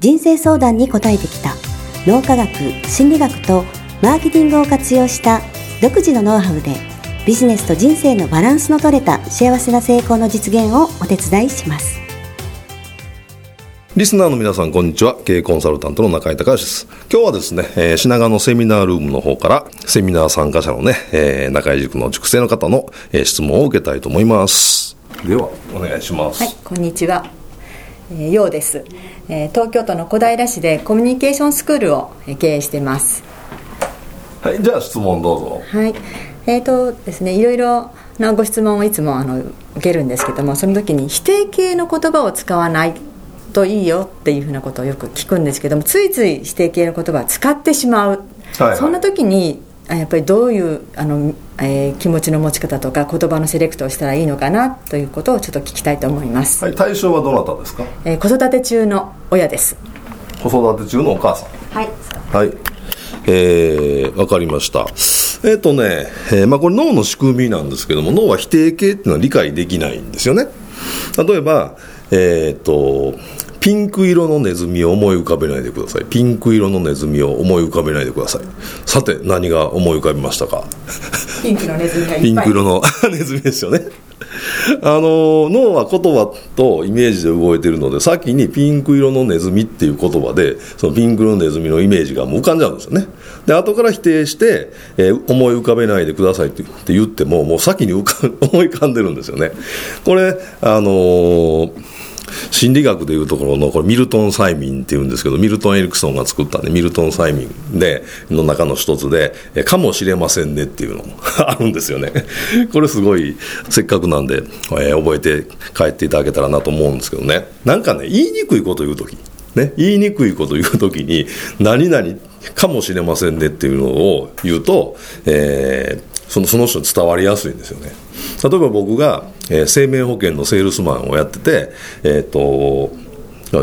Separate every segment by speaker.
Speaker 1: 人生相談に答えてきた脳科学心理学とマーケティングを活用した独自のノウハウでビジネスと人生のバランスの取れた幸せな成功の実現をお手伝いします
Speaker 2: リスナーの皆さん、こんにちは。経営コンサルタントの中井隆です。今日はですね、えー、品川のセミナールームの方から、セミナー参加者のね、えー、中井塾の塾生の方の、えー、質問を受けたいと思います。では、お願いします。
Speaker 3: はい、こんにちは。えー、ようです、えー、東京都の小平市でコミュニケーションスクールを経営しています。
Speaker 2: はいじゃあ質問どうぞ。
Speaker 3: はい。えーとですねいろいろなご質問をいつもあの受けるんですけどもその時に否定形の言葉を使わないといいよっていうふうなことをよく聞くんですけどもついつい否定形の言葉を使ってしまう、はいはい、そんな時にやっぱりどういうあの、えー、気持ちの持ち方とか言葉のセレクトをしたらいいのかなということをちょっと聞きたいと思います、
Speaker 2: はい、対象はどなたですか、
Speaker 3: えー、子育て中の親です。
Speaker 2: 子育て中のお母さん。
Speaker 3: はい。
Speaker 2: はい。えー、わかりました。えっ、ー、とね、えー、まあこれ脳の仕組みなんですけども脳は否定形っていうのは理解できないんですよね。例えばえっ、ー、とピンク色のネズミを思い浮かべないでください。ピンク色のネズミを思い浮かべないでください。さて、何が思い浮かびましたか？
Speaker 3: ピンクのネズミがいっぱい。
Speaker 2: ピンク色の ネズミですよね。あの脳は言葉とイメージで動いてるので先にピンク色のネズミっていう言葉でそのピンク色のネズミのイメージがもう浮かんじゃうんですよねで後から否定して、えー、思い浮かべないでくださいって言ってももう先に浮か 思い浮かんでるんですよねこれあのー心理学でいうところのこれミルトン催眠っていうんですけどミルトン・エリクソンが作ったねミルトン催眠での中の一つで「かもしれませんね」っていうのも あるんですよねこれすごいせっかくなんで、えー、覚えて帰っていただけたらなと思うんですけどねなんかね言いにくいこと言う時ね、言いにくいこと言うときに、何々かもしれませんねっていうのを言うと、えー、そのその人に伝わりやすいんですよね。例えば僕が、えー、生命保険のセールスマンをやってて、えっ、ー、と、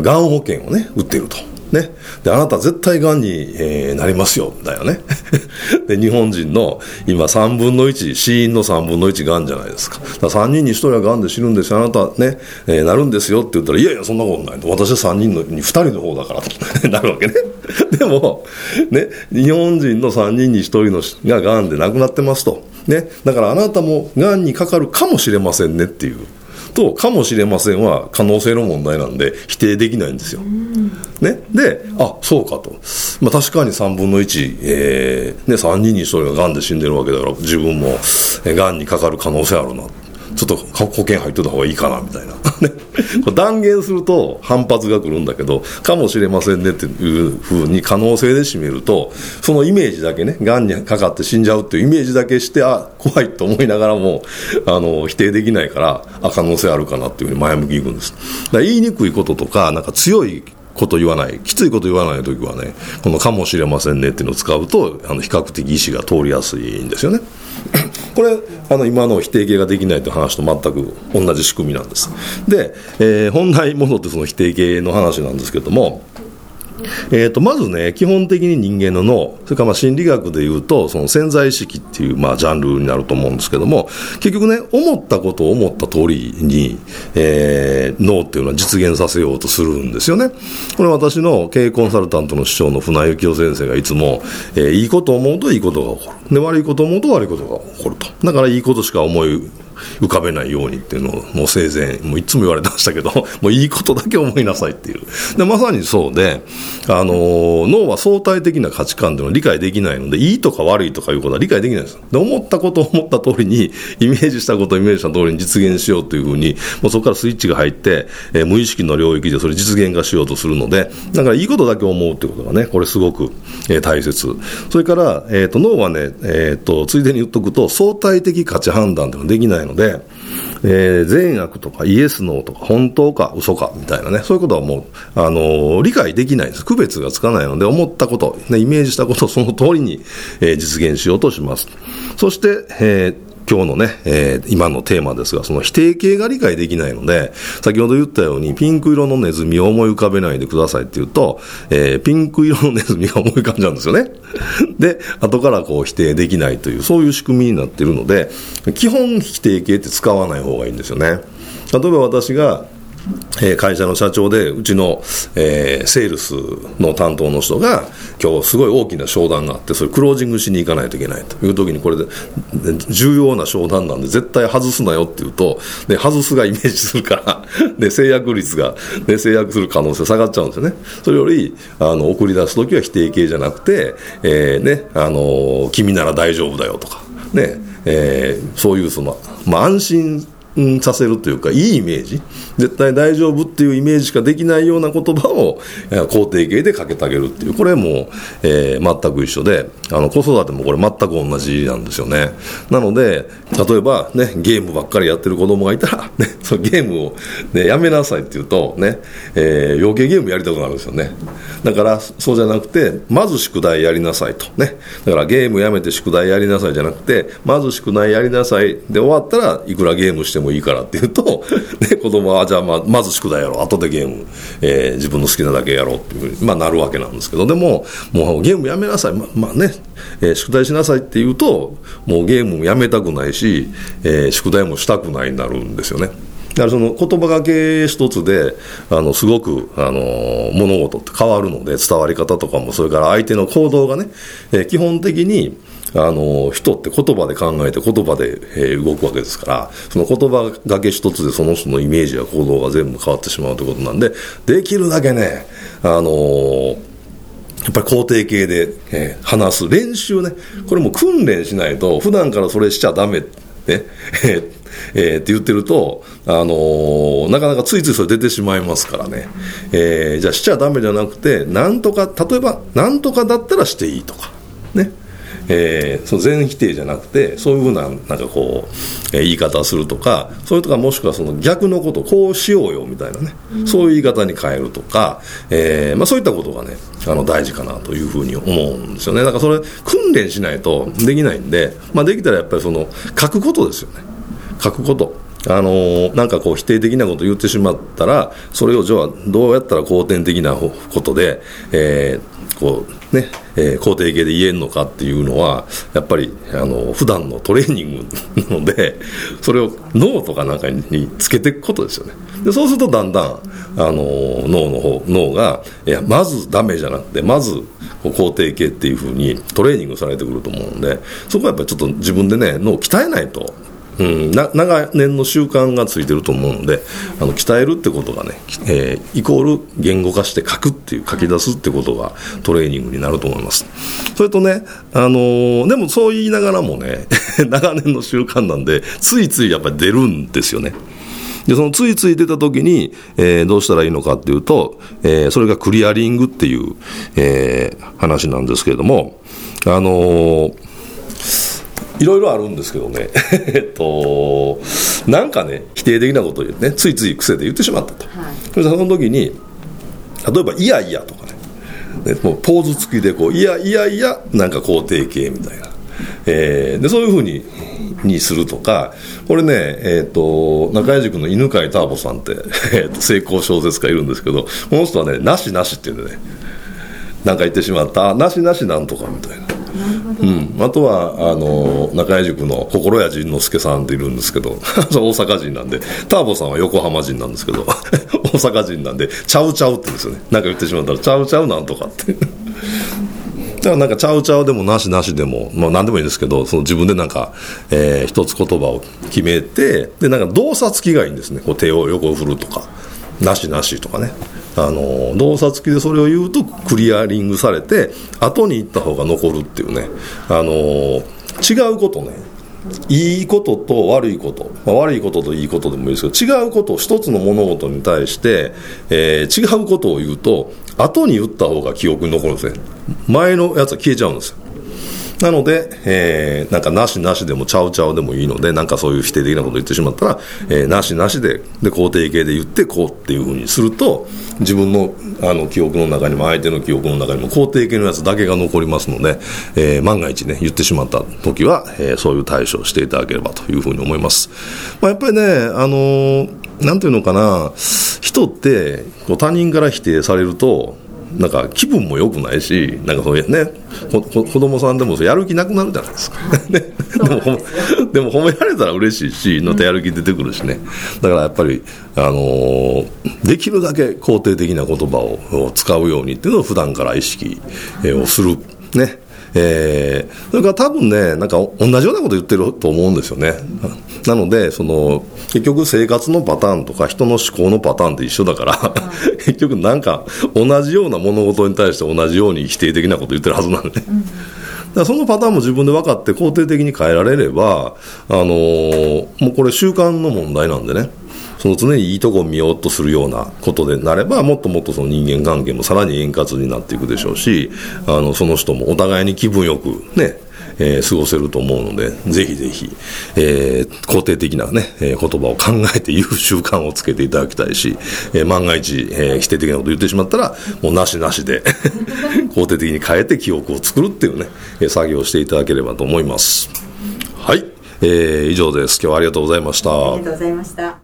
Speaker 2: がん保険をね、売ってると。ね。で、あなた絶対がんに、えー、なりますよ、だよね。で、日本人の今3分の1、死因の3分の1がんじゃないですか。だか3人に1人はがんで死ぬんですよ、あなたね、えー、なるんですよって言ったら、いやいや、そんなことないと。私は3人のに2人の方だからと なるわけね。でも、ね、日本人の3人に1人のががんで亡くなってますと。ね。だからあなたもがんにかかるかもしれませんねっていう。と、かもしれませんは可能性の問題なんで否定できないんですよ。ね、で、あそうかと、まあ、確かに3分の1、えーね、3人に1人ががんで死んでるわけだから、自分もがんにかかる可能性あるな。ちょっと保険入ってた方がいいかなみたいな。断言すると反発が来るんだけどかもしれませんねっていうふうに可能性で占めるとそのイメージだけねがんにかかって死んじゃうっていうイメージだけしてあ怖いと思いながらもあの否定できないからあ可能性あるかなっていうふうに前向きにいくんです。だ言いにくいこととかなんか強いこと言わない、きついこと言わないときはね、このかもしれませんねっていうのを使うと、あの比較的意思が通りやすいんですよね。これ、あの今の否定形ができないという話と全く同じ仕組みなんです。で、えー、本来戻ってその否定形の話なんですけども、えー、とまずね、基本的に人間の脳、それからまあ心理学でいうと、その潜在意識っていうまあジャンルになると思うんですけども、結局ね、思ったことを思った通りに、えー、脳っていうのは実現させようとするんですよね。これ私の経営コンサルタントの師匠の船幸夫先生がいつも、えー、いいことを思うといいことが起こる。で、悪いことを思うと悪いことが起こると。だからいいことしか思い浮かべないようにっていうのをもう生前もういつも言われてましたけど もういいことだけ思いなさいっていう。でまさにそうであの脳は相対的な価値観でも理解できないのでいいとか悪いとかいうことは理解できないです。で思ったことを思った通りに イメージしたことをイメージした通りに実現しようというふうにもうそこからスイッチが入って、えー、無意識の領域でそれ実現化しようとするのでだからいいことだけ思うっていうことがねこれすごく、えー、大切。それから、えーと、脳はね、えーと、とついでに言っとくと相対的価値判断でもできないので、えー、善悪とかイエス、ノーとか本当か嘘かみたいなね、そういうことはもう、あのー、理解できないです。区別がつかないので、思ったこと、ね、イメージしたことをその通りに、えー、実現しようとします。そして、えー今日のね、えー、今のテーマですが、その否定形が理解できないので、先ほど言ったように、ピンク色のネズミを思い浮かべないでくださいって言うと、えー、ピンク色のネズミが思い浮かんじゃうんですよね。で、後からこう否定できないという、そういう仕組みになっているので、基本否定形って使わない方がいいんですよね。例えば私が、え会社の社長で、うちの、えー、セールスの担当の人が、今日すごい大きな商談があって、それクロージングしに行かないといけないという時に、これで、重要な商談なんで、絶対外すなよって言うと、で、外すがイメージするから、で、制約率が、で、制約する可能性下がっちゃうんですよね。それより、あの、送り出す時は否定形じゃなくて、えー、ね、あの、君なら大丈夫だよとか、ね、えー、そういうその、まあ、安心、させるというか、いいイメージ、絶対大丈夫っていうイメージしかできないような言葉を肯定形でかけてあげるっていう、これも、えー、全く一緒で、あの子育てもこれ全く同じなんですよね。なので、例えばね、ゲームばっかりやってる子供がいたら、ね、そのゲームを、ね、やめなさいって言うと、ね、えー、余計ゲームやりたくなるんですよね。だから、そうじゃなくて、まず宿題やりなさいと。ね。だからゲームやめて宿題やりなさいじゃなくて、まず宿題やりなさいで終わったらいくらゲームしてももいいからっていうと、ね、子供はじゃあまあまず宿題やろう、後でゲーム、えー、自分の好きなだけやろうっていうふうに、まあ、なるわけなんですけど、でも、もうゲームやめなさい、ままあね、えー、宿題しなさいって言うと、もうゲームもやめたくないし、えー、宿題もしたくないになるんですよね。だからその言葉がけ一つで、あの、すごく、あの、物事って変わるので、伝わり方とかも、それから相手の行動がね、えー、基本的に、あの、人って言葉で考えて言葉で、えー、動くわけですから、その言葉がけ一つでその人のイメージや行動が全部変わってしまうということなんで、できるだけね、あのやっぱり肯定形で、えー、話す練習ね、これも訓練しないと、普段からそれしちゃだめ、ね、ええー、って言ってると、あのー、なかなかついついそれ出てしまいますからね、えー、じゃあしちゃだめじゃなくて、なんとか、例えば、なんとかだったらしていいとか、えー、その全否定じゃなくてそういうふうななんかこう、えー、言い方をするとかそれとかもしくはその逆のことこうしようよみたいなね、そういう言い方に変えるとか、えーまあ、そういったことがねあの大事かなというふうに思うんですよね。だからそれ訓練しないとできないんで、まあ、できたらやっぱりその書くことですよね。書くこと。あのー、なんかこう否定的なことを言ってしまったらそれをじゃあどうやったら肯定的なことで、えー、こうね、えー、肯定形で言えるのかっていうのは、やっぱり、あの、普段のトレーニングなので、それを脳とかなんかにつけていくことですよね。で、そうするとだんだん、あの、脳の方、脳が、いや、まずダメじゃなくて、まず、肯定形っていうふうにトレーニングされてくると思うんで、そこはやっぱりちょっと自分でね、脳を鍛えないと、うん、な長年の習慣がついてると思うのであの鍛えるってことがね、えー、イコール言語化して書くっていう書き出すってことがトレーニングになると思います。それとね、あのー、でもそう言いながらもね 長年の習慣なんでついついやっぱり出るんですよね。でそのついつい出た時に、えー、どうしたらいいのかっていうと、えー、それがクリアリングっていう、えー、話なんですけれどもあのーいろいろあるんですけどね、えっと、なんかね、否定的なことをね、ついつい癖で言ってしまったと。はい、その時に、例えば、いやいやとかね、ねもうポーズ付きでこう、いやいやいや、なんか肯定形みたいな。えー、でそういうふうににするとか、これね、えーと、中井塾の犬飼ターボさんって、えーと、成功小説家いるんですけど、この人はね、なしなしっていうんでね、なんか言ってしまった、なしなしなんとかみたいな。うん、あとはあの中井塾の心谷仁之助さんっているんですけど 大阪人なんでターボさんは横浜人なんですけど 大阪人なんでちゃうちゃうって言うんですよね。なんか言ってしまったらちゃうちゃうなんとかって。だからなんかちゃうちゃうでもなしなしでも、まあ何でもいいんですけど、その自分でなんか、えー、一つ言葉を決めて、で、なんか動作付きがいいんですね。こう手を横振るとか、なしなしとかね。あの動作付きでそれを言うとクリアリングされて後に行った方が残るっていうね。あの違うことね。いいことと悪いこと、まあ、悪いことといいことでもいいですけど違うことを一つの物事に対して、えー、違うことを言うと後に言った方が記憶に残るんですね。前のやつは消えちゃうんですよ。なので、えー、なんかなしなしでもちゃうちゃうでもいいのでなんかそういう否定的なことを言ってしまったら、えー、なしなしでで肯定形で言ってこうっていうふうにすると自分のあの記憶の中にも相手の記憶の中にも肯定形のやつだけが残りますので、えー、万が一ね言ってしまった時は、えー、そういう対処をしていただければというふうに思います、まあ、やっぱりねあのーなんていうのかな、人ってこう他人から否定されると、なんか気分も良くないし、なんかそういうね、こ子供さんでもやる気なくなるじゃないですか。でもでも褒められたら嬉しいし、またやる気出てくるしね。だからやっぱり、あのー、できるだけ肯定的な言葉を使うようにっていうのを普段から意識をする。ね。えー、それから多分ね、なんか同じようなこと言ってると思うんですよね。なので、その、結局生活のパターンとか人の思考のパターンって一緒だから、結局なんか同じような物事に対して同じように否定的なこと言ってるはずなんで、ね。うんだそのパターンも自分で分かって肯定的に変えられれば、あのー、もうこれ習慣の問題なんでね。その常にいいとこを見ようとするようなことでなれば、もっともっとその人間関係もさらに円滑になっていくでしょうし、あの、その人もお互いに気分よくね、えー、過ごせると思うので、ぜひぜひ、えー、肯定的なね、えー、言葉を考えて言う習慣をつけていただきたいし、えー、万が一、えー、否定的なこと言ってしまったら、もうなしなしで 肯定的に変えて記憶を作るっていうね、作業をしていただければと思います。はい。えー、以上です。今日はありがとうございました。
Speaker 3: ありがとうございました。